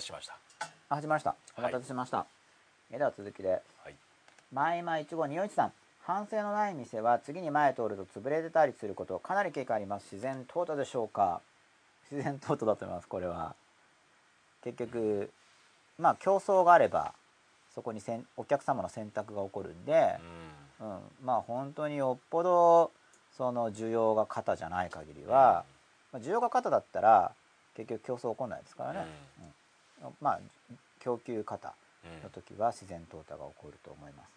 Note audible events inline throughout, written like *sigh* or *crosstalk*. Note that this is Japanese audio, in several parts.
たせしました。あ始まりました。お待たせしました、えでは続きで。はい。前今一号二一さん。反省のない店は次に前通ると潰れてたりすることかなり警戒あります。自然淘汰でしょうか。自然淘汰だと思いますこれは。結局まあ競争があればそこにせんお客様の選択が起こるんで、うん。うん、まあ本当によっぽどその需要が肩じゃない限りは、まあ、需要が肩だったら結局競争起こんないですからね、うんまあ供給肩うん。の時は自然淘汰が起こると思います。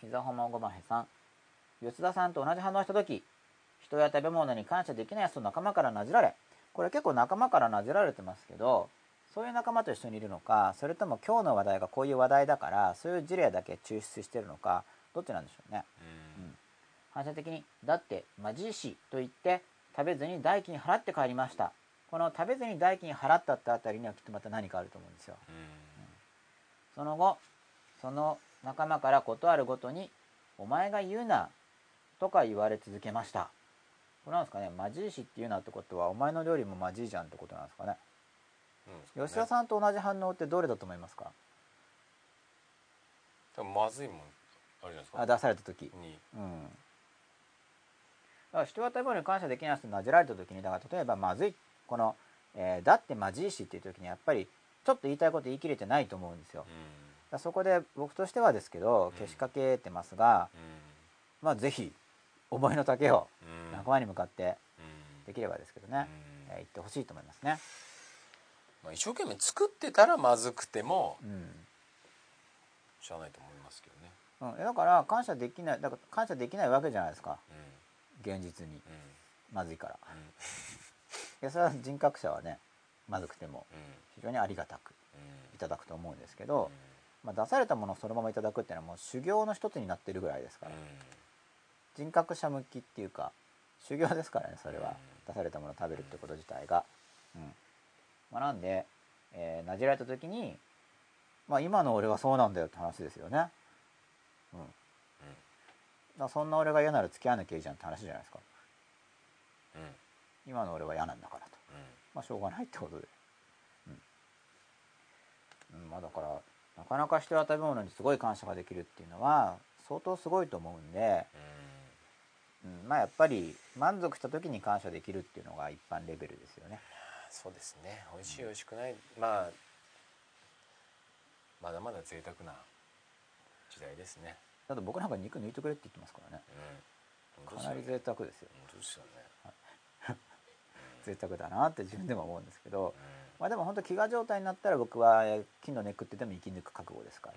膝ほまごまへさん。吉田さんと同じ反応した時人や食べ物に感謝できないやつと仲間からなじられ。これ結構仲間からなじられてますけどそういう仲間と一緒にいるのかそれとも今日の話題がこういう話題だからそういう事例だけ抽出してるのかどっちなんでしょうね。うん。反射的に「だってマジし」と言って食べずに代金払って帰りましたこの食べずに代金払ったってあたりにはきっとまた何かあると思うんですよ。その後その仲間から事あるごとに「お前が言うな」とか言われ続けました。これなんですかねマジしって言うなってことはお前の料理もマジいじゃんってことなんですかね。うん。吉田さんと同じ反応ってどれだと思いますか？まずいもんあるじゃないですか。あ出された時。に。うん。だから人は食べ物に感謝できない人になじられた時にだから例えばまずいこの、えーだってまじいしっていう時にやっぱりちょっと言いたいこと言い切れてないと思うんですよ。だからそこで僕としてはですけどけしかけてますが、まあぜひ思いの丈をうん。仲間に向かってうん。できればですけどね、うん。えー言ってほしいと思いますね。まあ一生懸命作ってたらまずくてもうん。しゃあないと思いますけどね。うん、だから感謝できないだから感謝できないわけじゃないですか。うん。現実に。うん。まずいからやそれは人格者はねまずくてもうん。非常にありがたくうん。いただくと思うんですけど、まあ、出されたものをそのままいただくっていうのはもう修行の一つになってるぐらいですから、人格者向きっていうか修行ですからねそれは、うん。出されたものを食べるってこと自体が、うん。まあ、なんで、えーなじられた時にまあ今の俺はそうなんだよって話ですよね。うん。だそんな俺が嫌なら付き合わなきゃいいじゃんって話じゃないですか。うんうん今の俺は嫌なんだからと。まあしょうがないってことで。うん、うん、まあだからなかなか人や食べ物にすごい感謝ができるっていうのは相当すごいと思うんで、うん、まあやっぱり満足した時に感謝できるっていうのが一般レベルですよね。そうですね。美味しい美味しくない。まあまだまだ贅沢な時代ですね。だって僕なんか肉抜いてくれって言ってますからね。うん。かなり贅沢ですよ。本当ですよね贅沢だなって自分でも思うんですけどうまあでも本当飢餓状態になったら僕はえー木の根食ってても生き抜く覚悟ですから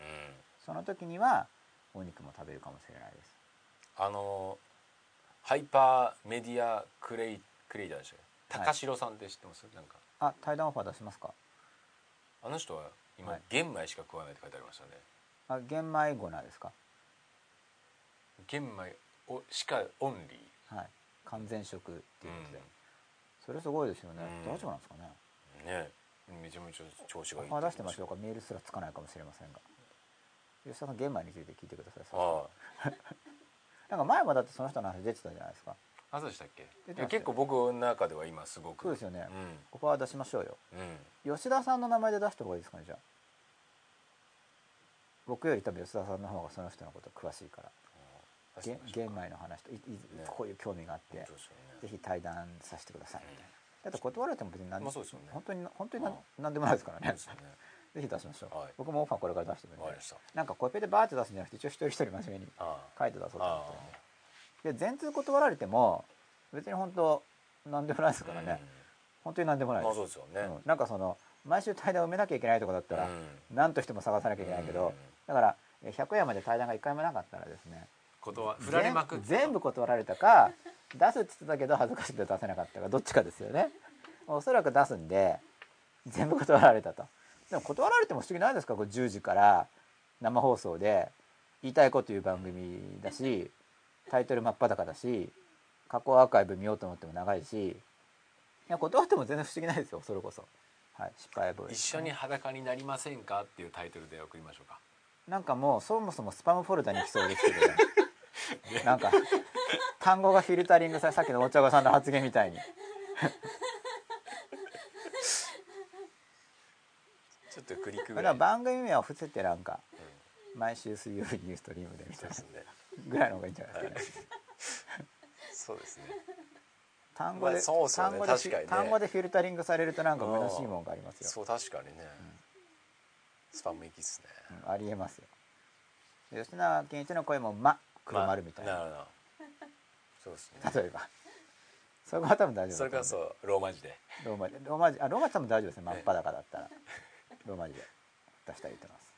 その時にはお肉も食べるかもしれないです。あのハイパーメディアクレイクリエイターでした高城さんって知ってます、なんか。あ対談オファー出しますか？あの人は今、はい玄米しか食わないって書いてありましたね。あ玄米ゴナですか？玄米をしかオンリはい。完全食っていうことで、うんそれすごいですよね、うん。大丈夫なんですかね。ーねめちゃめちゃ調子オがいいファー出してましょうかかメールすらつかないかもしれませんが。吉田さん玄米について聞いてくださいあ *laughs* なんか前もだってその人の話出てたじゃないですか。あそうでしたっけ？結構僕の中では今すごく。そうですよね、オファー出しましょうよ。うん。うん吉田さんの名前で出した方がいいですかねじゃあ。僕より多分吉田さんの方がその人のこと詳しいから玄米の話といいね。こういう興味があって、ね。ぜひ対談させてください。みたいな、だって断られても別に何,、まあね。本当に本当に何うん何でもないですからね。ぜひ出しましょう、はい。僕もオファーこれから出してみるんでわかりまなんかコピペでバーって出すんじゃなくて一応一人一人真面目にあ書いて出そうと思あってるんで。で全通断られても別に本当何でもないですからね、本当に何でもないまです、あそうですよね、うん。なんかその毎週対談を埋めなきゃいけないとこだったら、うん。何としても探さなきゃいけないけど、うん。だからえ100円まで対談が1回もなかったらですねことは振られまくって全全部断られたか出すって言ってたけど恥ずかしくて出せなかったかどっちかですよね。おそらく出すんで全部断られたと。でも断られても不思議ないですか？これ10時から生放送で言いたいこと言う番組だしタイトル真っ裸だし過去アーカイブ見ようと思っても長いしいや断っても全然不思議ないですよそれこそ。はい失敗ボ一緒に裸になりませんか？っていうタイトルで送りましょうか。なんかもうそもそもスパムフォルダに来そうですけどね *laughs* なんか単語がフィルタリングされさっきのお茶子さんの発言みたいに。*laughs* ちょっとクリックぐらい。番組名を伏せてなんか毎週水曜日ニューストリームでみたいうなぐらいの方がいいんじゃないですか。ねそうですね。単語で、まあそうそうね。単語で確かにね。単語でフィルタリングされるとなんか虚しいもんがありますよ、そう確かにね、スパム行きっすね。うんありえますよ。吉永健一の声も「ま」黒丸みたいな、まあなるほど。そうですね。例えば。それは多分大丈夫それからそうローマ字で。ローマ字。ローマ字あローマ字多分大丈夫ですね。真っ裸だったら。ローマ字で。出したらいいと思います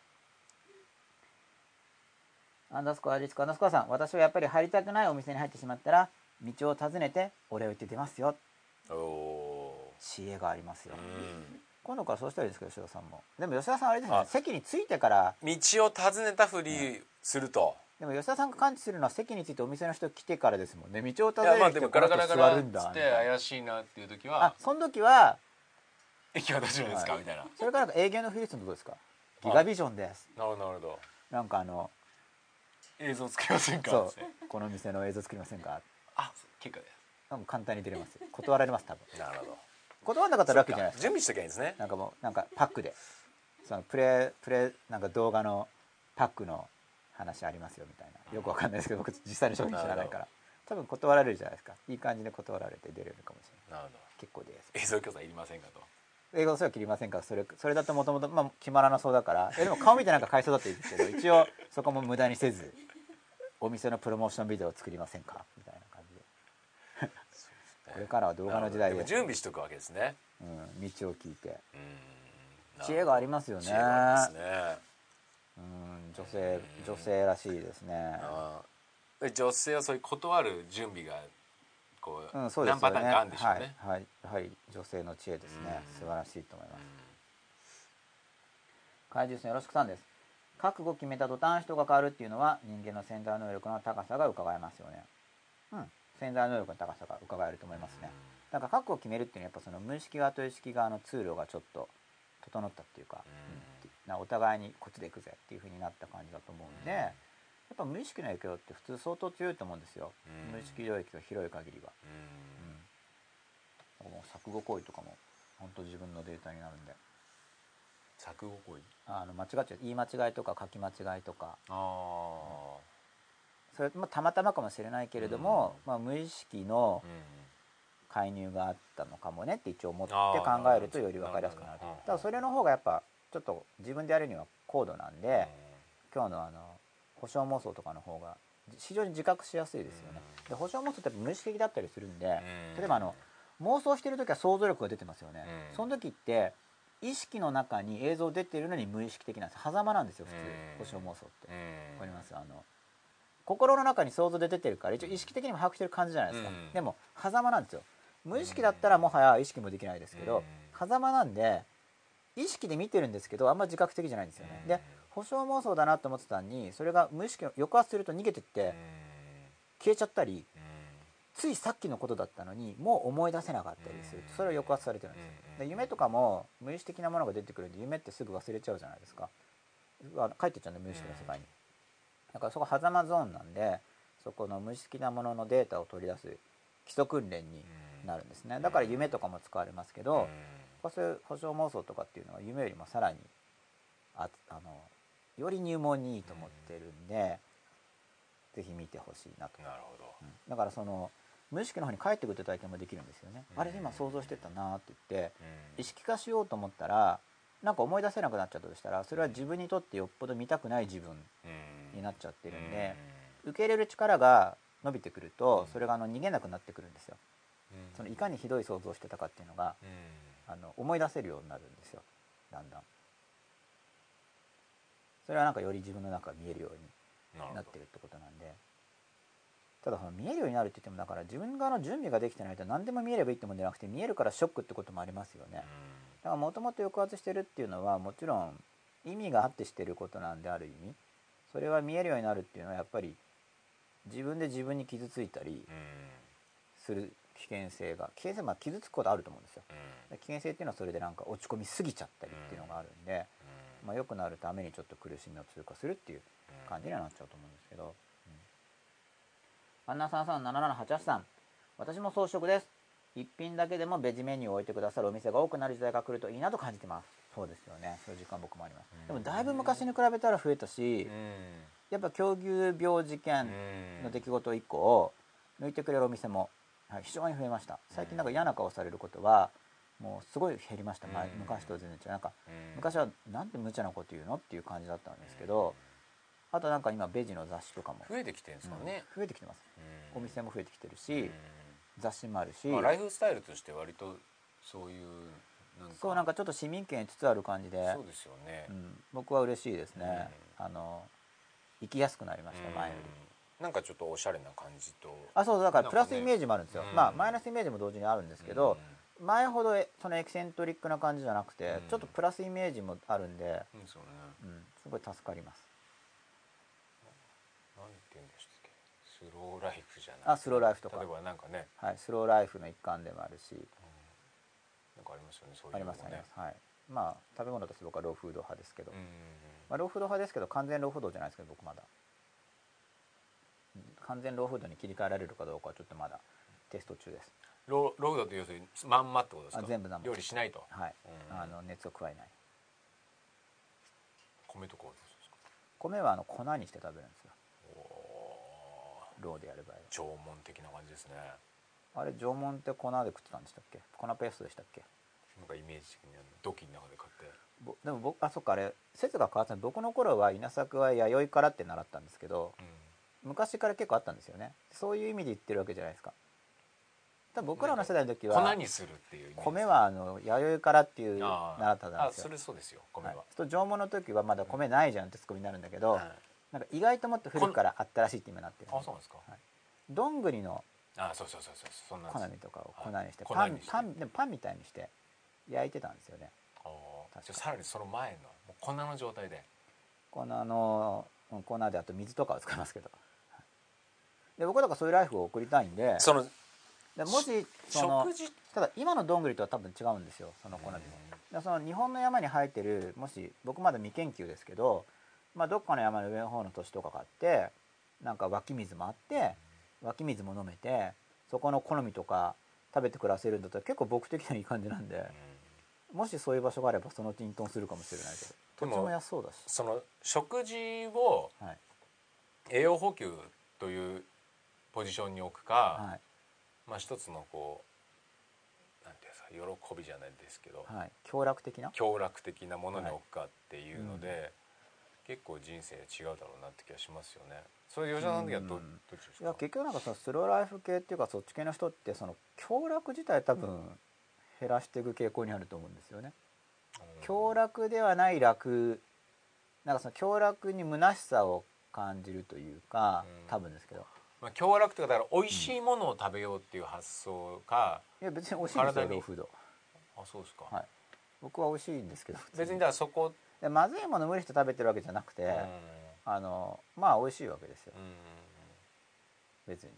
アンダースコアリスコアンダースコアさん私はやっぱり入りたくないお店に入ってしまったら道を尋ねてお礼を言って出ますよ。おお知恵がありますよ。今度からそうしたらいいですか吉田さんも。でも吉田さんあれですよね。あ席に着いてから。道を尋ねたふりすると、でも吉田さんが感知するのは席に着いてお店の人来てからですもんね。道を尋ねてでもガラガラガ座ラっつって怪しいなっていう時あはその時は「駅は大丈夫ですか?」はい。みたいな。それから営業のフリースのとこですか？ギガビジョンです。なるほどなるほど。なんかあの映像つけませんか？そう。この店の映像作りませんか？あ結果で多分簡単に出れます。よ断られます多分。なるほど。断らなかったらラッキーじゃない準備しときゃいいんですね。なんかもうなんかパックで。そのプレプレなんか動画のパックの話ありますよみたいな。よくわかんないですけど僕実際の商品知らないから。多分断られるじゃないですか。いい感じで断られて出れるかもしれない。なるほど。結構です。映像教材いりませんかと。英語の人は切りませんか？らそれそれだともともとまあ決まらなそうだから。えでも顔見てなんか買いそうだって言うんですけど一応そこも無駄にせずお店のプロモーションビデオを作りませんか？みたいな感じで。これからは動画の時代で。準備しとくわけですね。うん、道を聞いて。うん。知恵がありますよね。知恵がありますねうん女性女性らしいですね。あー。女性はそういう断る準備がこう,、うんそうですよね。何パターンかあるんでしょうね、はい、はい、やはり女性の知恵ですね。うん。素晴らしいと思います。怪獣さんよろしくさんです。覚悟を決めた途端人が変わるっていうのは人間の潜在能力の高さが伺えますよね。うん。潜在能力の高さが伺えると思いますね。だから覚悟を決めるっていうのはやっぱその無意識側と意識側の通路がちょっと整ったっていうか、うんなお互いにこっちで行くぜっていう風になった感じだと思うんで、うん。やっぱ無意識の影響って普通相当強いと思うんですよ、うん。無意識領域が広い限りは、うん。うん、もう錯誤行為とかも本当自分のデータになるんで。錯誤行為？あの間違っちゃう。言い間違いとか書き間違いとか。あそれ、まあ、たまたまかもしれないけれども、まあ、無意識の介入があったのかもねって一応思ってあ考ーえるとより分かりやすくなる。だからそれの方がやっぱちょっと自分でやるには高度なんで、今日のあの保証妄想とかの方が非常に自覚しやすいですよね。うん。で保証妄想って無意識的だったりするんで、うん。例えばあの妄想してる時は想像力が出てますよね。うん。その時って意識の中に映像出てるのに無意識的なんです。狭間なんですよ普通うん。保証妄想って。うん。わかります？あの心の中に想像で出てるから一応意識的にも把握してる感じじゃないですか、うん。でも狭間なんですよ。無意識だったらもはや意識もできないですけど、うん。狭間なんで意識で見てるんですけどあんま自覚的じゃないんですよね、うんで保証妄想だなと思ってたのにそれが無意識の抑圧すると逃げてって消えちゃったりついさっきのことだったのにもう思い出せなかったりする。うんそれを抑圧されてるんですよ。うんで夢とかも無意識的なものが出てくるんで夢ってすぐ忘れちゃうじゃないですか。帰ってっちゃうんで無意識の世界に。だからそこ狭間ゾーンなんでそこの無意識なもののデータを取り出す基礎訓練になるんですね。だから夢とかも使われますけどそういう保証妄想とかっていうのは夢よりもさらにああのより入門にいいと思ってるんで、ぜひ見てほしいなと、なるほど。うん。だからその無意識の方に帰ってくる体験もできるんですよね、うん。あれ今想像してたなって言ってうん。意識化しようと思ったらなんか思い出せなくなっちゃったとしたらそれは自分にとってよっぽど見たくない自分うん。になっちゃってるんで、受け入れる力が伸びてくるとそれがあの逃げなくなってくるんですよ。うん。そのいかにひどい想像をしてたかっていうのがうんあの思い出せるようになるんですよ。だんだん。それはなんかより自分の中が見えるようになってるってことなんで。ただその見えるようになるって言ってもだから自分側の準備ができてないと何でも見えればいいってもんじゃなくて見えるからショックってこともありますよね。だからもともと抑圧してるっていうのはもちろん意味があってしてることなんである意味。それは見えるようになるっていうのはやっぱり自分で自分に傷ついたりする危険性が危険性まあ傷つくことあると思うんですよ。うん。で危険性っていうのはそれでなんか落ち込みすぎちゃったりっていうのがあるんで、まあ、良くなるためにちょっと苦しみを通過するっていう感じにはなっちゃうと思うんですけど、うん、アンナさんさん7788さん。私も装飾です。一品だけでもベジメニューを置いてくださるお店が多くなる時代が来るといいなと感じてます。そうですよね。そういう時間僕もあります、うん。でもだいぶ昔に比べたら増えたし、やっぱ狂牛病事件の出来事以降抜いてくれるお店も、はい、非常に増えました。最近なんか嫌な顔されることはもうすごい減りました、前うん。昔と全然違う。なんかうん。昔はなんて無茶なこと言うのっていう感じだったんですけどあとなんか今ベジの雑誌とかも増えてきてるんですかね、うん増えてきてます。うん。お店も増えてきてるうしん。雑誌もあるし。まあ、ライフスタイルとして割とそういうなんかそうなんかちょっと市民権つつある感じでそうですよね、うん、僕は嬉しいですね。あの行きやすくなりました前より。うんなんかちょっとおしゃれな感じと。あそうだからプラスイメージもあるんですよ、うん。まあマイナスイメージも同時にあるんですけど、前ほどえそのエキセントリックな感じじゃなくて、うん。ちょっとプラスイメージもあるんで、うん、すごい助かります。何て言うんでしたっけ？スローライフじゃない。あスローライフとか。例えばなんかね、はいスローライフの一環でもあるし。うん。なんかありますよねそういうありますあります。はい。まあ食べ物として僕はローフード派ですけど、うんうんまあ、ローフード派ですけど完全ローフードじゃないですけど僕まだ。うん完全ローフードに切り替えられるかどうかはちょっとまだテスト中です。ローローフードって要するにまんまってことですか？あ全部生料理しないと、はい、うん。あの熱を加えない。米とかはどうですか？米はあの粉にして食べるんですよ。ローでやる場合は。縄文的な感じですね。あれ縄文って粉で食ってたんでしたっけ？粉ペーストでしたっけ？なんかイメージ的に土器の中で買って。ぼでも僕あそっかあれ説が変わった僕の頃は稲作は弥生からって習ったんですけどうん昔から結構あったんですよね。そういう意味で言ってるわけじゃないですか。多分僕らの世代の時は粉にするっていう米はあの弥生からっていう習ったんあですよ。それそうですよ米は、はい、縄文の時はまだ米ないじゃんってツッコミになるんだけど、はいなんか意外ともっと古くからあったらしいって今なってるあそうなんですか、はい。どんぐりのあそうそうそうそう。そんなん粉ですみとかを粉にしてはい。パンパンでもパンみたいにして焼いてたんですよね。じゃあさらにその前の粉の状態で。この粉であと水とかを使いますけど。はいで僕はだからそういうライフを送りたいんでそのでもしその食事？ただ今のどんぐりとは多分違うんですよその粉でも。でその日本の山に生えてるもし僕まだ未研究ですけど、まあ、どっかの山の上の方の土地とかがあってなんか湧き水もあって湧き水も飲めてそこの好みとか食べて暮らせるんだったら結構僕的にはいい感じなんでもしそういう場所があればそのうちにトンするかもしれないけど土地も安そうだし、その食事をはい。栄養補給というポジションに置くか、はい。まあ一つのこうなんていうんですか喜びじゃないですけど、はい、強楽的な？享楽的なものに置くかっていうので、結構人生違うだろうなって気がしますよね。それ吉田さんの時はど,、うん。どっちですいやか結局なんかそのスローライフ系っていうかそっち系の人ってその強楽自体多分減らしていく傾向にあると思うんですよね。うん。強楽ではない楽なんかその強楽に虚しさを感じるというかうん多分ですけどまあ、享楽っていうかだから美味しいものを食べようっていう発想か、いや別に美味しいんですよローフード。あそうですか、はい。僕は美味しいんですけど別にだからそこ、でまずいもの無理して食べてるわけじゃなくて、うん。あのまあ美味しいわけですよ。うん。別に。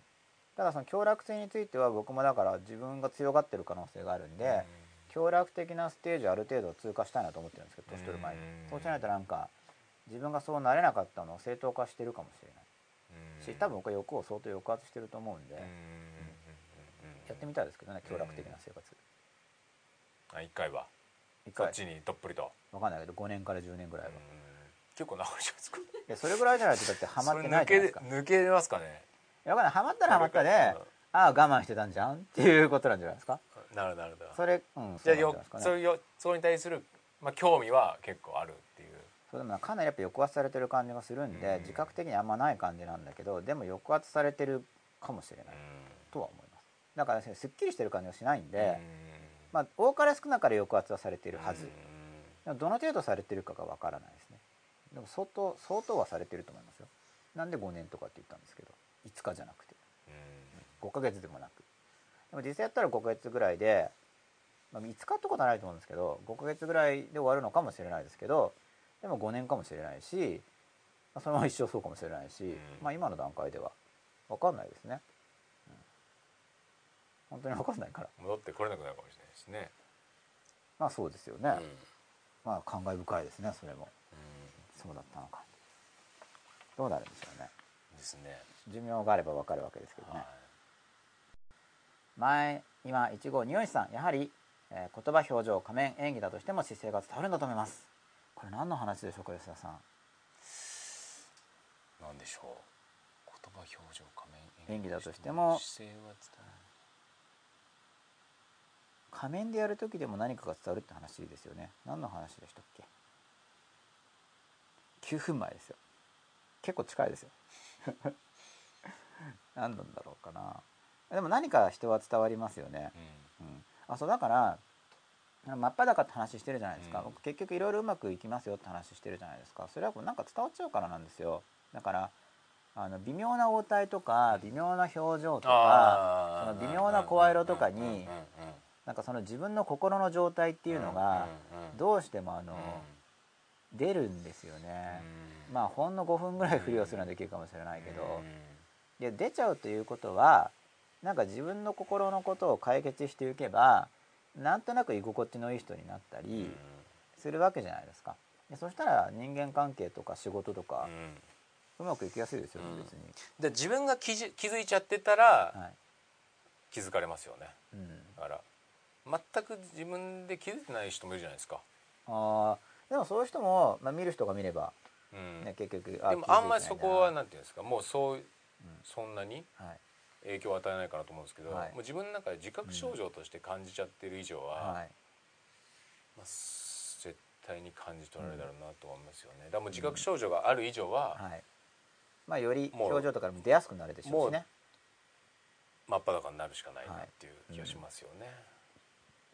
ただその強楽性については僕もだから自分が強がってる可能性があるんで、強楽的なステージをある程度通過したいなと思ってるんですけど年取る前に、うん。そうしないとなんか自分がそうなれなかったのを正当化してるかもしれない。うんし多分僕は欲を相当抑圧してると思うんで、うん。やってみたいですけどね強楽的な生活。あ一回は。一回。そっちにどっぷりと、わかんないけど5年から10年ぐらいは、うん。結構長いじゃないですか？いやそれぐらいじゃないとだってハマってないじゃないですか。*laughs* 抜け抜けますかね？いやわかんない。ハマったらハマったでああ我慢してたんじゃんっていうことなんじゃないですか。なるなるなるそれうんじゃよそれに対する、まあ、興味は結構あるっていうそれでもかなりやっぱ抑圧されてる感じがするんで、うん。自覚的にあんまない感じなんだけどでも抑圧されてるかもしれない、とは思います。だから、ね、すっきりしてる感じがしないんで、まあ多かれ少なかれ抑圧はされてるはず、でもどの程度されてるかがわからないですね。でも相当相当はされてると思いますよ。なんで5年とかって言ったんですけど5日じゃなくて。5ヶ月でもなく。でも実際やったら5ヶ月ぐらいで、まあ、5日ってことはないと思うんですけど5ヶ月ぐらいで終わるのかもしれないですけどでも5年かもしれないし、まあ、そのまま一生そうかもしれないし、ん。まあ今の段階では。分かんないですね、うん。本当に分かんないから。戻ってこれなくなるかもしれないですね、まあそうですよね、うん。まあ感慨深いですねそれも。そうだったのか。どうなるんでしょうね。ですね、寿命があれば分かるわけですけどね、はい。前今いちご匂いさん。やはり、ええー言葉表情仮面演技だとしても姿勢が伝わるんだと思いますこれ何の話でしょうか吉田さん。なんでしょう。言葉表情仮面。演技だとしても。姿勢は伝わ仮面でやる時でも何かが伝わるって話ですよね。何の話でしたっけ？9分前ですよ。結構近いですよ。*laughs* 何なんだろうかな。でも何か人は伝わりますよね、るうん、あそうだから真っ裸って話してるじゃないですか、うん。僕結局いろいろうまくいきますよって話してるじゃないですか。それはこうなんか伝わっちゃうからなんですよ。だからあの微妙な応対とか微妙な表情とかその微妙な声色とかになんかその自分の心の状態っていうのがどうしてもあの出るんですよね。まあほんの5分ぐらいふりをするのはできるかもしれないけど。で出ちゃうということはなんか自分の心のことを解決していけばなんとなく居心地のいい人になったりするわけじゃないですか。でそしたら人間関係とか仕事とかうまくいきやすいですよねうん。別に、で自分が気じ気づいちゃってたらはい。気づかれますよね。うん、だから。全く自分で気づいてない人もいるじゃないですか、あー。でもそういう人も、まあ、見る人が見れば、うん。ね、結局でもあんまりそこはな、なんていうんですか。もうそううん。そんなに？はい影響を与えないかなと思うんですけど、はい。もう自分の中で自覚症状として感じちゃってる以上は、はい。まあ、絶対に感じ取られるだろうなと思いますよね。だからもう自覚症状がある以上は、はい。まあ、よりもう表情とかでも出やすくなるでしょうしね。真っ裸になるしかないなっていう気がしますよね。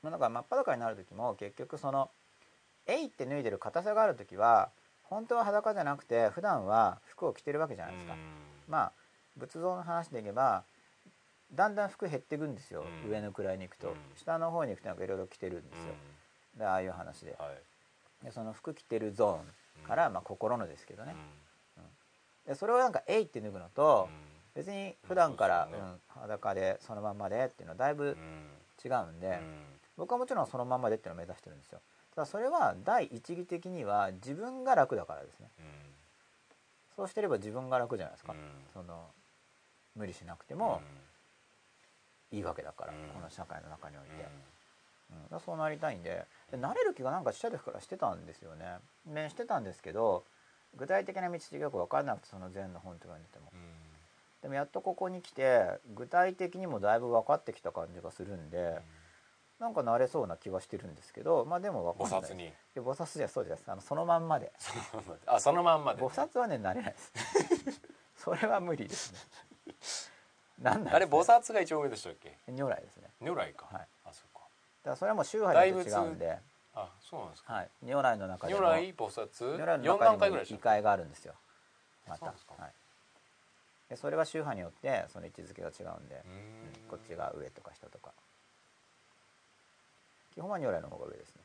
まあだから真っ裸になる時も結局その「えい」って脱いでる硬さがある時は本当は裸じゃなくて普段は服を着てるわけじゃないですか、まあ仏像の話でいけばだんだん服減っていくんですよ、うん。上の位に行くと、うん。下の方に行くとなんかいろいろ着てるんですよ、でああいう話で。うんはい。でその服着てるゾーンから、まあ、心のですけどね。う、でそれをなんか「えい」って脱ぐのと、ん。別に普段から、ね。うん裸でそのまんまでっていうのはだいぶうん。違うんで、うん。僕はもちろんそのまんまでっていうのを目指してるんですよ。ただそれは第一義的には自分が楽だからですね。そうしてれば自分が楽じゃないですか、うん。その無理しなくてもいいわけだから、うん。この社会の中において、うん。そうなりたいんでで慣れる気がなんかちっちゃい時からしてたんですよね。ねしてたんですけど具体的な道筋がよく分からなくてその禅の本とかに出ても。でもやっとここに来て具体的にもだいぶ分かってきた感じがするんで、なんか慣れそうな気はしてるんですけどまあでも分かんない。菩薩に。菩薩じゃそうです。あのそのまんまで。あそのまんまで。菩薩はね慣れないです。*laughs* それは無理ですねなんなんあれ菩薩薩が一番上でしたっけ？如来ですね。如来か、はい。あそっか。だからそれはもう宗派に違うんで、あそうなんですか、はい、如来の中で如も来菩薩？如来の4中にも異界があるんですよ。また。はい、でそれは宗派によってその位置づけが違うんで。け、うーん。こっちが上とか下とか。基本は如来の方が上ですね。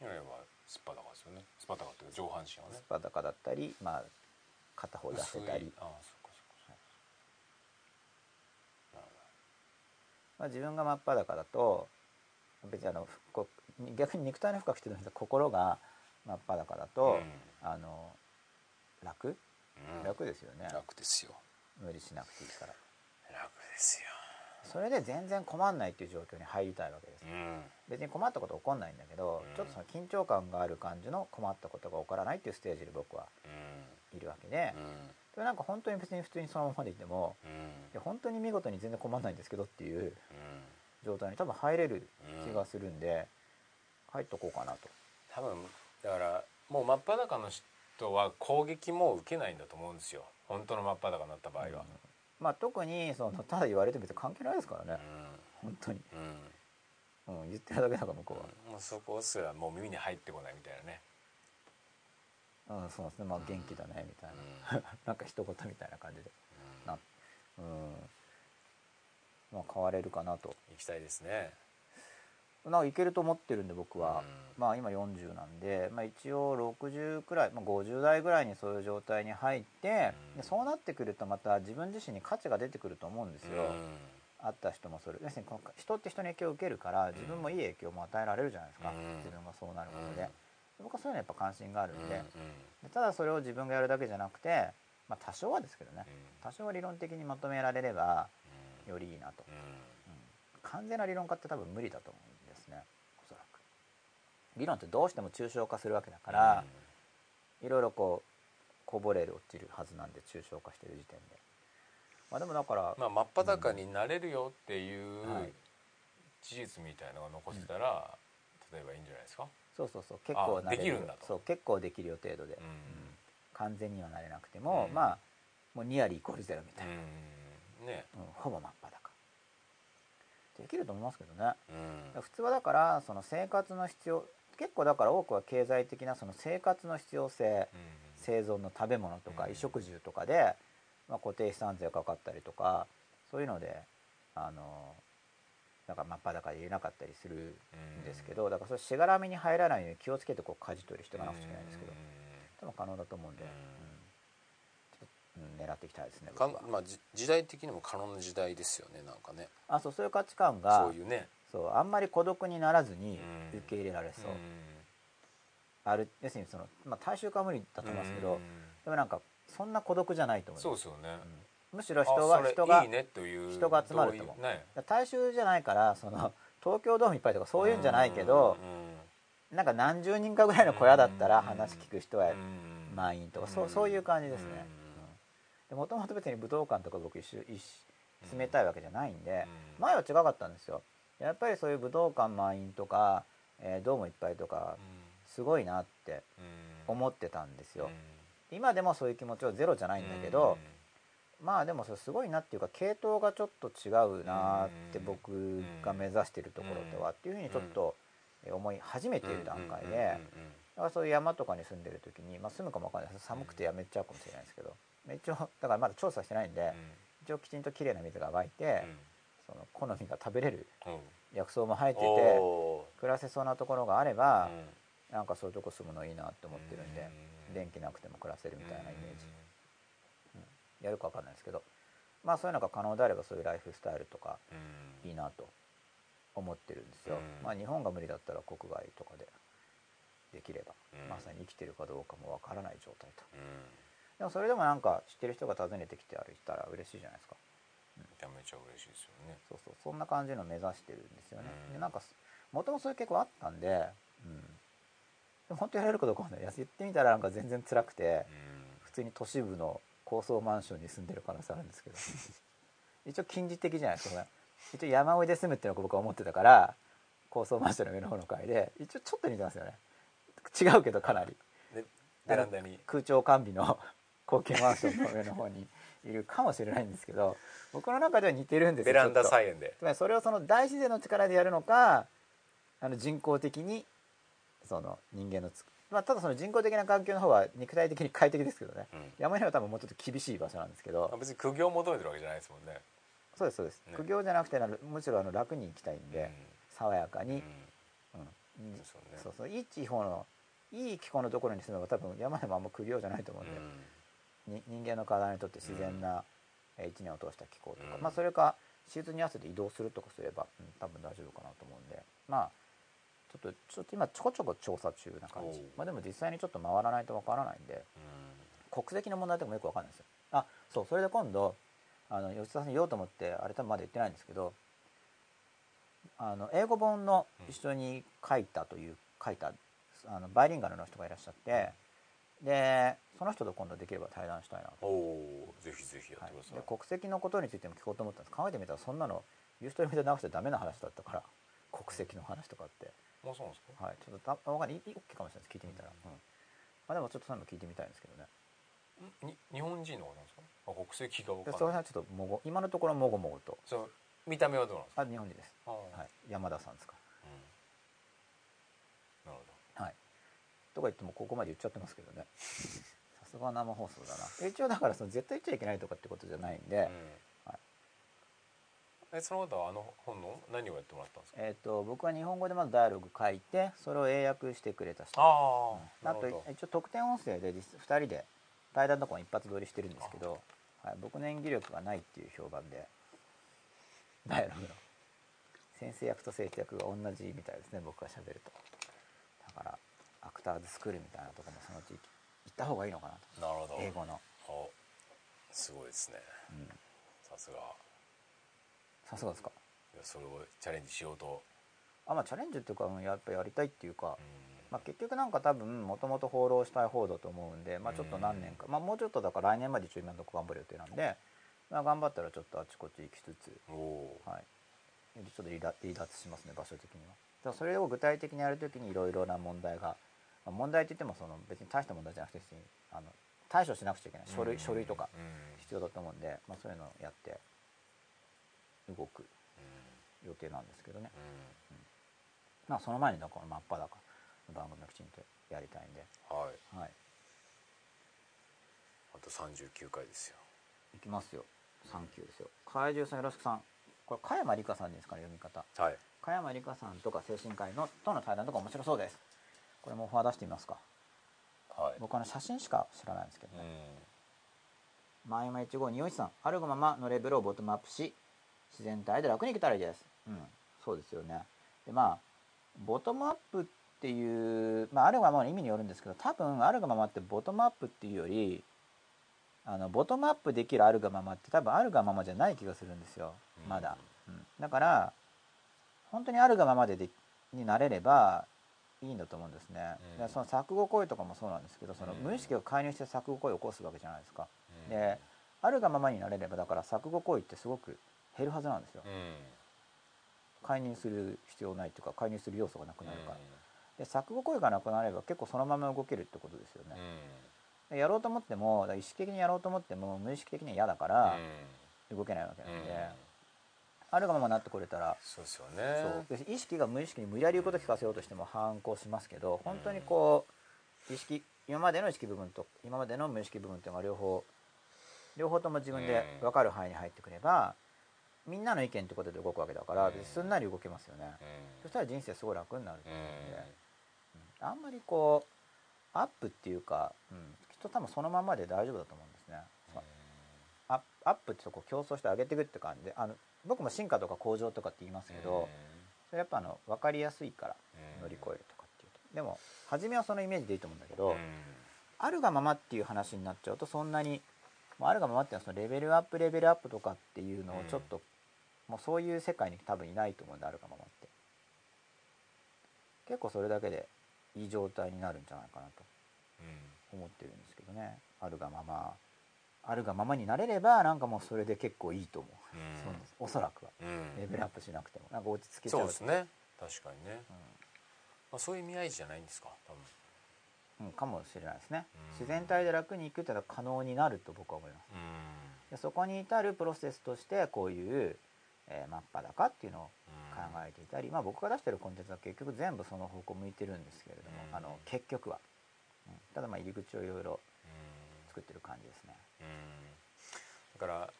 如来はすっぱだかですよね。すっぱだかっていうか上半身はね。スパダカだったりまあ片方出せたり。薄い、あそっかそっかなるまあ、自分が真っ裸だと別にあの逆に肉体の服は着てるんで心が真っ裸だと、ほどあの楽？うん。楽ですよね。楽ですよ。無理しなくていいから。楽ですよそれで全然困んないっていう状況に入りたいわけです。うん。別に困ったこと起こんないんだけど、うん。ちょっとその緊張感がある感じの困ったことが起こらないっていうステージで僕はうん。いるわけで、うん。それなんか本当に別に普通にそのままでいてもうん。本当に見事に全然困んないんですけどっていううん。状態に多分入れる気がするんで、入っとこうかなと。多分だからもう真っ裸の人は攻撃も受けないんだと思うんですよ。本当の真っ裸になった場合は、うんまあ特にそのただ言われて別に関係ないですからね、本当に、うん。うんうん、言ってるだけだから向こうもうそこすらもう耳に入ってこないみたいなね。は、うん、そうですね。まあ元気だねみたいな、*laughs* なんか一言みたいな感じで。なうん。まあ変われるかなと。行きたいですねなんかいけると思ってるんで僕は、うん。まあ今40なんで、まあ、一応60くらい、まあ、50代ぐらいにそういう状態に入って、うん。でそうなってくるとまた自分自身に価値が出てくると思うんですよ、うん。会った人もそれ要するにこの人って人に影響を受けるから自分もいい影響も与えられるじゃないですか、うん。自分がそうなることで。うん、僕はそういうのやっぱ関心があるんで,、うん。でただそれを自分がやるだけじゃなくて、まあ、多少はですけどね。うん。多少は理論的にまとめられればよりいいなと、完全な理論化って多分無理だと思う議論ってどうしても抽象化するわけだから、いろいろこうこぼれる落ちるはずなんで抽象化してる時点で。まあでもだから、まあ真っ裸になれるよっていうはい。事実みたいのが残せたら、例えばいいんじゃないですか、そうそうそう。結構あなれできるんだと。そう結構できるよ程度で、うん。完全にはなれなくても、うん。まあもうニアリーイコールゼロみたいな、うん。ね。うんほぼ真っ裸。できると思いますけどね。うん。普通はだからその生活の必要結構だから多くは経済的なその生活の必要性生存の食べ物とかうん。衣食住とかで、まあ、固定資産税がかかったりとかそういうのであのなんか真っ裸で入れなかったりするんですけどだからそれしがらみに入らないように気をつけてこう舵取りしていかなくちゃいけないんですけど多分可能だと思うん。で、うんうん狙っていきたいですねまあじ時代的にも可能な時代ですよねなんかね。あそうそういう価値観がそういうねそうあんまり孤独にならずにうん。受け入れられそう、ん。ある要するにその、まあ、大衆化は無理だと思いますけど、うん。でもなんかそんな孤独じゃないと思いますそうですよね、うん。むしろあ人は人がいいねという人が集まると思う。大衆じゃないからその東京ドームいっぱいとかそういうんじゃないけどうんなんか何十人かぐらいの小屋だったらうん。話聞く人はうん。満員とかそううん。そういう感じですね。うん。もともと別に武道館とか僕一緒一緒住めたいわけじゃないんでうん。前は違かったんですよやっぱりそういう武道館満員とか、えードームいっぱいとかすごいなってうん。思ってたんですよ。うん。今でもそういう気持ちはゼロじゃないんだけどまあでもそれすごいなっていうか系統がちょっと違うなってうん。僕が目指してるところとはっていうふうにちょっとえー思い始めている段階でだからそういう山とかに住んでる時に、まあ、住むかもわかんないです。寒くてやめちゃうかもしれないですけど一応だからまだ調査してないんで一応きちんときれいな水が湧いてその好みが食べれる薬草も生えててお暮らせそうなところがあればなんかそういうとこ住むのいいなって思ってるんで電気なくても暮らせるみたいなイメージ。やるかわかんないですけど。まあそういうのが可能であればそういうライフスタイルとかいいなと思ってるんですよ、うん。まあ日本が無理だったら国外とかでできれば、うん。まさに生きてるかどうかもわからない状態と。でもそれでもなんか知ってる人が訪ねてきて歩いたら嬉しいじゃないですか。めちゃめちゃ嬉しいですよね。そうそうそんな感じの目指してるんですよね、うん。でなんかもともとそういう結構あったんで,、うん、でも本当やれるかどうかわかんないやってみたらなんか全然辛くて普通に都市部の高層マンションに住んでる可能性あるんですけど。*laughs* 一応近似的じゃないですかね一応山上で住むっていうのが僕は思ってたから高層マンションの上の方の階で一応ちょっと似てますよね。違うけどかなり。でベランダに。空調完備の *laughs* 高級マンションの上の方にいるかもしれないんですけど僕の中では似てるんですよベランダ菜園で。つまりそれをその大自然の力でやるのかあの人工的にその人間のつまあ、ただその人工的な環境の方は肉体的に快適ですけどね、うん。山には多分もうちょっと厳しい場所なんですけど、まあ別に苦行を求めてるわけじゃないですもんね。そうですそうです、ね。苦行じゃなくてむしろあの楽に行きたいんで、爽やかに、うん。うん。そうそういい地方のいい気候のところに住めば多分山でもあんま苦行じゃないと思うんで、に人間の体にとって自然なえー一年を通した気候とか、うん。まあそれかシーズンに合わせて移動するとかすれば、うん、多分大丈夫かなと思うんで。まあちょっとちょっと今ちょこちょこ調査中な感じ。まあでも実際にちょっと回らないとわからないんで国籍の問題とかもよくわかんないですよ。あそうそれで今度あの吉田さんに言おうと思ってあれ多分まだ言ってないんですけどあの英語本の一緒に書いたという書いたあのバイリンガルの人がいらっしゃってでその人と今度できれば対談したいなと。おぜひぜひやってください、で国籍のことについても聞こうと思ったんです。考えてみたらそんなのユーストリームで流してダメな話だったから国籍の話とかって。もうそうなんですか？はい。ちょっとたわかんない。いい OK かもしれないです。聞いてみたら、うん。まあ、でもちょっとそういうの聞いてみたいんですけどね。に日本人の方なんですか？あ国籍が分でかんそれはちょっともご今のところもごもごと。そう見た目はどうなんですか？あ日本人です、はい、山田さんですかうんなるはいとか言ってもここまで言っちゃってますけどね。*laughs* さすが生放送だな。一応だからその絶対言っちゃいけないとかってことじゃないんで、えその方はあの本の何をやってもらったんですか？えっ、と僕は日本語でまずダイアログ書いてそれを英訳してくれた人。ああ、あと一応特典音声で実2人で対談とかも一発撮りしてるんですけど、はい、僕の演技力がないっていう評判で。ダイアログの。先生役と生徒役が同じみたいですね僕が喋ると。だからアクターズスクールみたいなとこもそのうち行った方がいいのかなと。なるほど。英語の、おすごいですね。うん、さすが。いさすがですか？やそれをチャレンジしようと。あまあチャレンジっていうかうんやっぱやりたいっていうか、まあ、結局なんか多分もともと放浪したい方だと思うんで、まあ、ちょっと何年か、まあ、もうちょっとだから来年まで一応今のとこ頑張る予定なんで、まあ、頑張ったらちょっとあちこち行きつつ、おおー。はい、ちょっと離脱しますね場所的には。それを具体的にやるときにいろいろな問題が、まあ、問題って言ってもその別に大した問題じゃなくてあの対処しなくちゃいけない書類,、書類とかうん必要だと思うんで、まあ、そういうのをやって動く予定なんですけどね。うんまあその前にだから真っ裸の番組をきちんとやりたいんで、はいはい、あと39回ですよいきますよ。サンキューですよ。怪獣さんよろしくさん。これ加山理香さんですかね読み方。はい加山理香さんとか精神科医のとの対談とか面白そうです。これもオファー出してみますか。はい僕あの写真しか知らないんですけどうんね。前山一号二一さんあるがままのレベルをボトムアップし自然体で楽に生きたらいいです。うん、そうですよね。でまあボトムアップっていうまああるがままの意味によるんですけど多分あるがままってボトムアップっていうよりあのボトムアップできるあるがままって多分あるがままじゃない気がするんですよまだ、うんだから本当にあるがままででになれればいいんだと思うんですね、うん。でその錯誤行為とかもそうなんですけどそのうん。無意識を介入して錯誤行為を起こすわけじゃないですか、うん。であるがままになれればだから錯誤行為ってすごく減るはずなんですよ。うん。介入する必要ないというか介入する要素がなくなるから、で錯誤行為がなくなれば結構そのまま動けるってことですよね、でやろうと思っても意識的にやろうと思っても無意識的には嫌だから動けないわけなんで、あるがままなってこれたらそうですよね。で意識が無意識に無理やり言うこと聞かせようとしても反抗しますけど本当にこう意識今までの意識部分と今までの無意識部分っていうのが両方両方とも自分で分かる範囲に入ってくればみんなの意見ってことで動くわけだからうん。すんなり動けますよね。うん。そしたら人生すごい楽になると思うんで。うん。あんまりこうアップっていうか、うん、きっと多分そのままで大丈夫だと思うんですね。アップアップってとこ競争して上げていくって感じであの僕も進化とか向上とかって言いますけど、それやっぱあの分かりやすいから乗り越えるとかっていうと。でも初めはそのイメージでいいと思うんだけど、うんあるがままっていう話になっちゃうとそんなにあるがままっていうのはそのレベルアップレベルアップとかっていうのをちょっと、もうそういう世界に多分いないと思うんであるがままって。結構それだけでいい状態になるんじゃないかなと思ってるんですけどね。あるがままあるがままになれればなんかもうそれで結構いいと思う、うん。そおそらくは。うん。レベルアップしなくても。なんか落ち着けちゃそううですね。確かにね。うまあそういう意味合いじゃないんですか？多分。ん、うん、かもしれないですね。うん。自然体で楽に生きてのは可能になると僕は思います。でそこに至るプロセスとしてこういう、えー、真っ裸っていうのを考えていたり、まあ、僕が出してるコンテンツは結局全部その方向向いてるんですけれども、うん。あの結局は、うん。ただまあ入り口をいろいろうん作ってる感じですね。うん。だから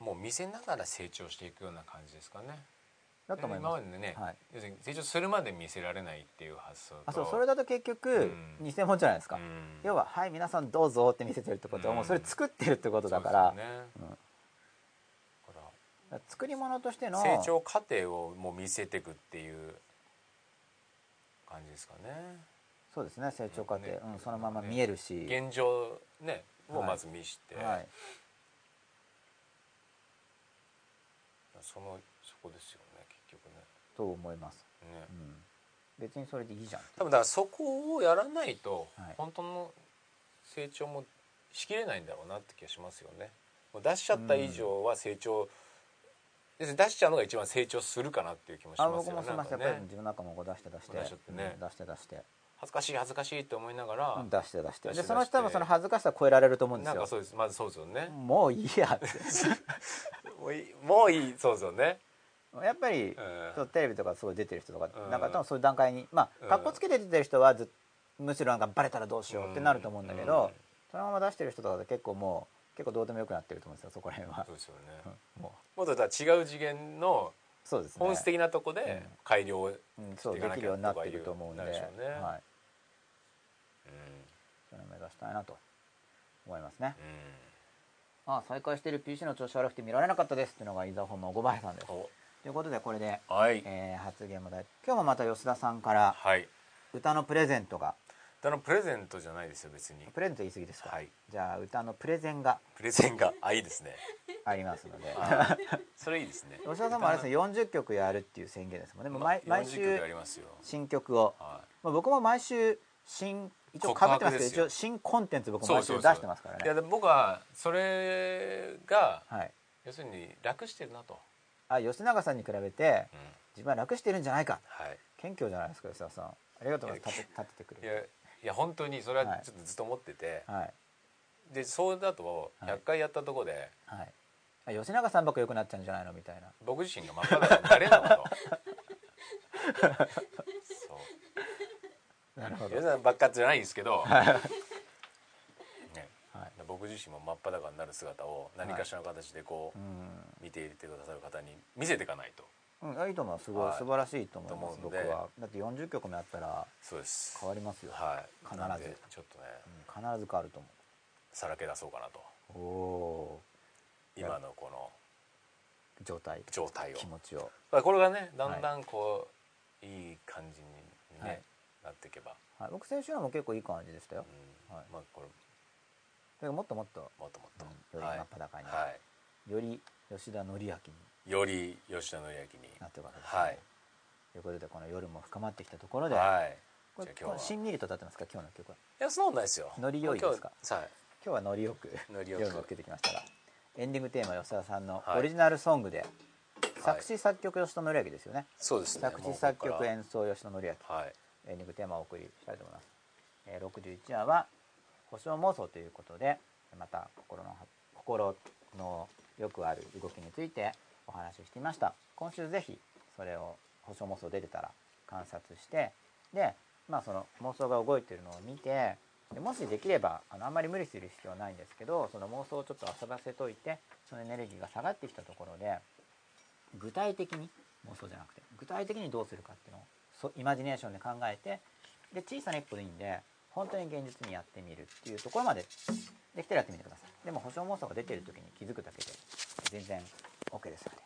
もう見せながら成長していくような感じですかね。だと思います。今までね、はい。要するに成長するまで見せられないっていう発想と。あそう。それだと結局うん。偽物じゃないですか、うん。要は「はい皆さんどうぞ」って見せてるってことはもうそれ作ってるってことだから,、か作り物としてのら成長過程をもう見せていくっていう感じですかねそうですね成長過程、ね。うん、そのまま見えるし、現状ねをはい。まず見して、はい、そのそこですよね結局ね。と思います、ね。うん、別にそれでいいじゃん多分だからそこをやらないとはい。本当の成長もしきれないんだろうなって気がしますよね。もう出しちゃった以上は成長、要するに出しちゃうのが一番成長するかなっていう気もしあますよね。僕もしまねやっぱり自分の中もこう出して出して。出してね。うん出して出して、恥ずかしい恥ずかしいって思いながら、うん出して。出してでその人もその恥ずかしさを超えられる。と思うんですよなんかそうです。まずそうですよね、もういいやって。*laughs* もういいもういいそうですよね、やっぱり、うん。テレビとかすごい出てる人とか、うん。なんか多分そういう段階にまうん。あ格好つけて出てる人はずむしろなんかバレたらどうしようってなると思うんだけど、うん。そのまま出してる人とかで結構もう結構どうでもよくなってると思うんですよそこら辺は。そう、ですよね、う。んももっとだ違う次元のうそうですね。本質的なとこで改良できるようになってると思うんで、でね。はい、それを目指したいなと思いますね。うん。あ再開している PC の調子悪くて見られなかったですっていうのが伊沢本の5倍さんです。お。ということでこれで、はい、えー発言もだい今日もまた吉田さんからはい。歌のプレゼントが歌のプレゼントじゃないですよ別に。プレゼント言い過ぎですか、はい。じゃあ歌のプレゼンが。プレゼンがあいいですね。ありますので。あそれいいですね。吉田さんもあれですね40曲やるっていう宣言ですもんね。もう毎毎40週曲やりますよ。新曲を、はまあ、僕も毎週新一応かぶってますけど一応新コンテンツ僕い毎週出してますからね。いや僕はそれがはい。要するに楽してるなと、あ吉永さんに比べてうん。自分は楽してるんじゃないか。はい。謙虚じゃないですか吉田さん。ありがとうございます。立て立ててくいやれいや本当にそれはちょっとずっと思ってて、てはい。でそうだとはい。100回やったところで、はい。あ吉永さんばっか良くなっちゃうんじゃないのみたいな。僕自身が真っ裸になれなのと。*laughs* そう。なるほど。皆さんばっかじゃないんですけど、ね、はい。僕自身も真っ裸になる姿を何かしらの形でこう、うん。見ていてくださる方に見せていかないとうん、いいと思います。すごい、はい。素晴らしいと思います僕は。だって40曲もやったらそうです。変わりますよ、はい。必ず。ちょっとね。うん必ず変わると思さらけ出そうかなと。うおお今のこの。ー状態。状態を。気持ちを。これがねだんだんこう、い、い感じにね、はい。なっていけば、はい、僕先週のも結構いい感じでしたよ、うん。はい。まあこれ。でももっともっと。もっともっと、うんよりはい真っ裸に。はい。より吉田紀明により吉田紀明に。なってるわけですね、はい。ということでこの夜も深まってきたところで、はい。これ今日は。しんみりと立ってますか？今日の曲は。いやそんなことないですよ。ノリ良いですか？今日はい。今日はノリよくノリよく。夜も受けてきましたがエンディングテーマ吉田さんのはい。オリジナルソングで、作詞作曲吉田紀明ですよね。そうですね。作詞作曲演奏吉田紀明はい。エンディングテーマをお送りしたいと思います、えー、61話は保証妄想ということでまた心の心のよくある動きについてお話ししていました。今週ぜひそれを保証妄想出てたら観察してでまあその妄想が動いてるのを見てでもしできればあのあんまり無理する必要はないんですけどその妄想をちょっと遊ばせといてそのエネルギーが下がってきたところで具体的に妄想じゃなくて具体的にどうするかっていうのをそイマジネーションで考えてで小さな一歩でいいんで本当に現実にやってみるっていうところまでできたらやってみてください。でも保証妄想が出てる時に気づくだけで全然 OK ですので。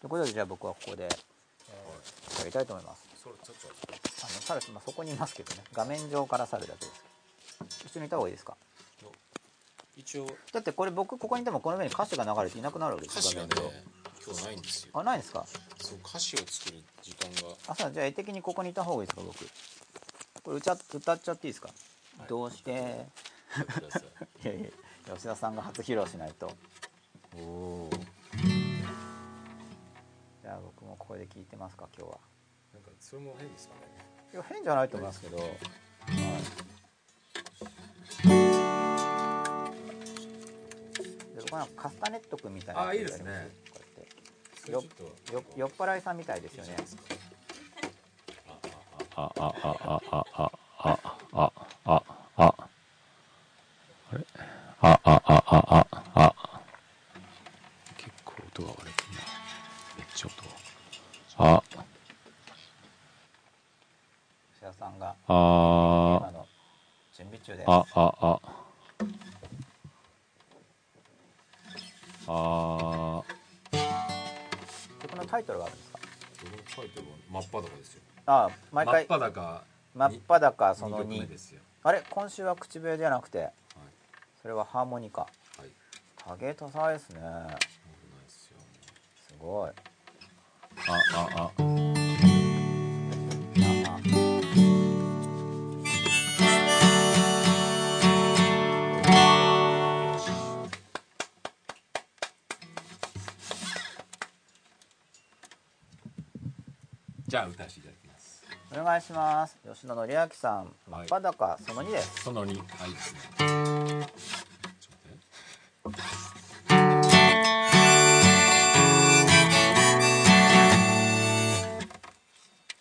ということでじゃあ僕はここで、えー、やりたいと思います。あの猿、まあ、そこにいますけどね。画面上から猿だけです。一緒にいた方がいいですか？一応。だってこれ僕ここにいてもこの上に歌詞が流れていなくなるわけです歌詞がね今日ないんですよ。上あないですか？そう歌詞を作る時間が。あそうじゃあ絵的にここにいた方がいいですか僕。これ歌っ歌っちゃっていいですか、どうして？い。*laughs* やいや吉田さんが初披露しないと。おおや僕もここで聞いてますか今日は。なんかそれも変ですかね。いや変じゃないと思いますけど、はい。で僕なんかカスタネット君みたいなあいいですね。こうやって。よよ酔っ払いさんみたいですよね。ああああああ。真っ裸その二曲目2ですよ。あれ？今週は口笛じゃなくて。はいそれはハーモニカ。はい。多芸多彩ですね。すごい。ああああ。じゃあ歌わせていただきますお願いします。吉野紀明さん真っ裸その2です。その2はい。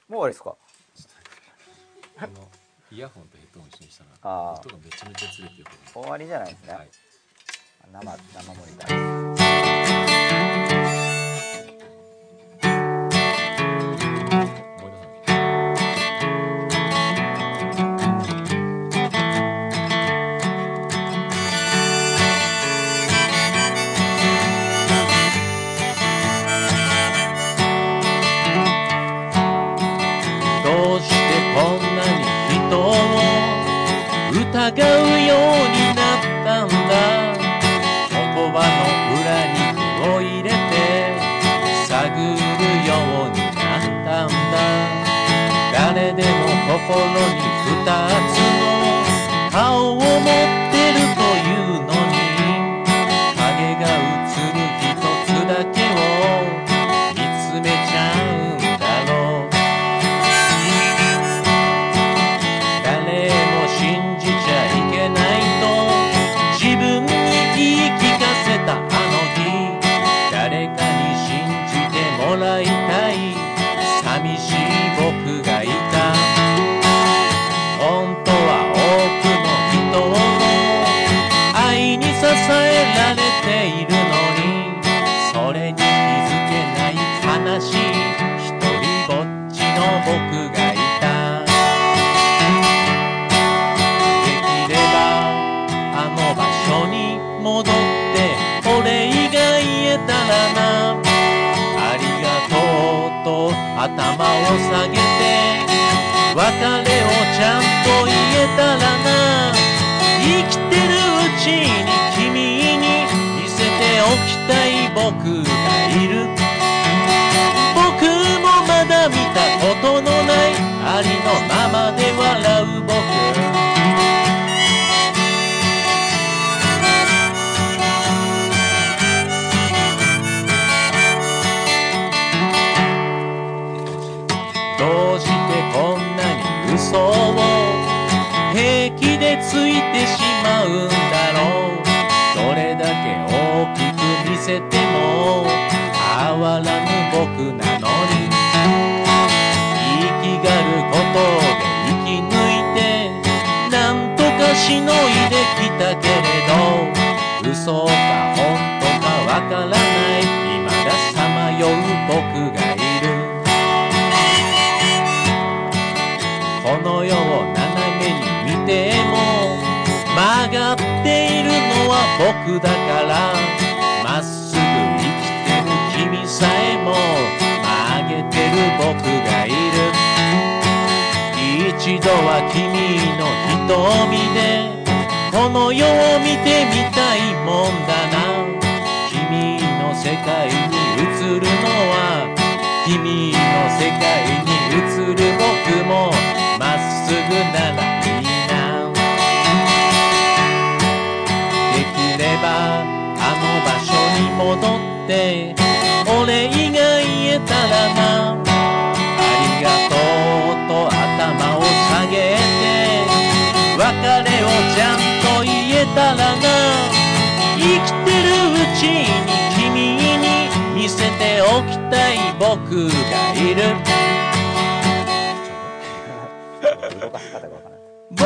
もう終わりですか？このイヤホンとヘッドホン一緒にしたら音がめちゃめちゃずれてると終わりじゃないですね、はい。生生モニター僕がいる。僕もまだ見たことのないありのままで笑う。く見せても変わらぬ僕なのに生きがることで生き抜いてなんとかしのいできたけれど嘘か本当かわからない未ださまよう僕がいる。この世を斜めに見ても曲がっているのは僕だから。僕がいる。一度は君の瞳でこの世を見てみたいもんだな。君の世界に映るのは君の世界に映る僕もまっすぐならきたい僕がいる。僕も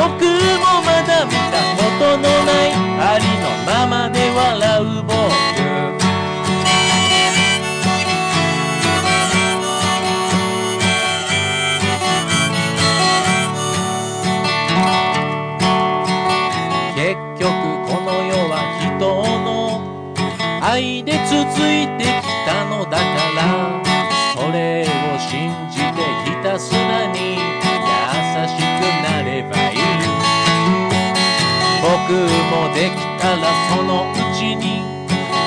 まだ見たことのないありのままで笑う僕結局この世は人の愛で続いてきたのだそのうちに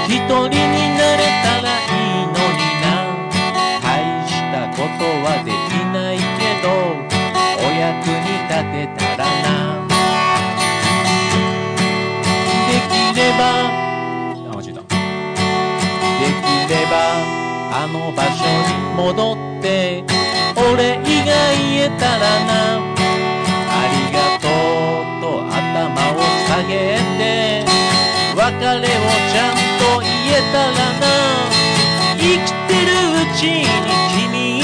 一人になれたらいいのにな。大したことはできないけどお役に立てたらな。できればあ間違えた。できればあの場所に戻ってお礼が言えたらな。別れをちゃんと言えたらな。生きてるうちに君に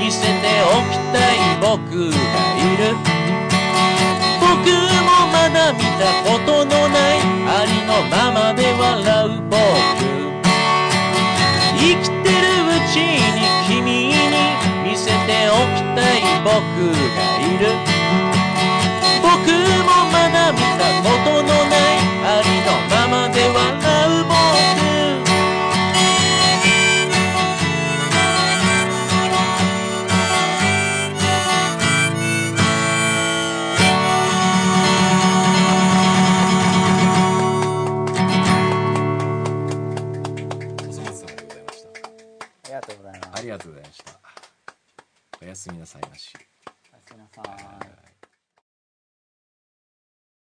見せておきたい僕がいる。僕もまだ見たことのないありのままで笑う僕。生きてるうちに君に見せておきたい僕がいる。僕もまだ見たことのない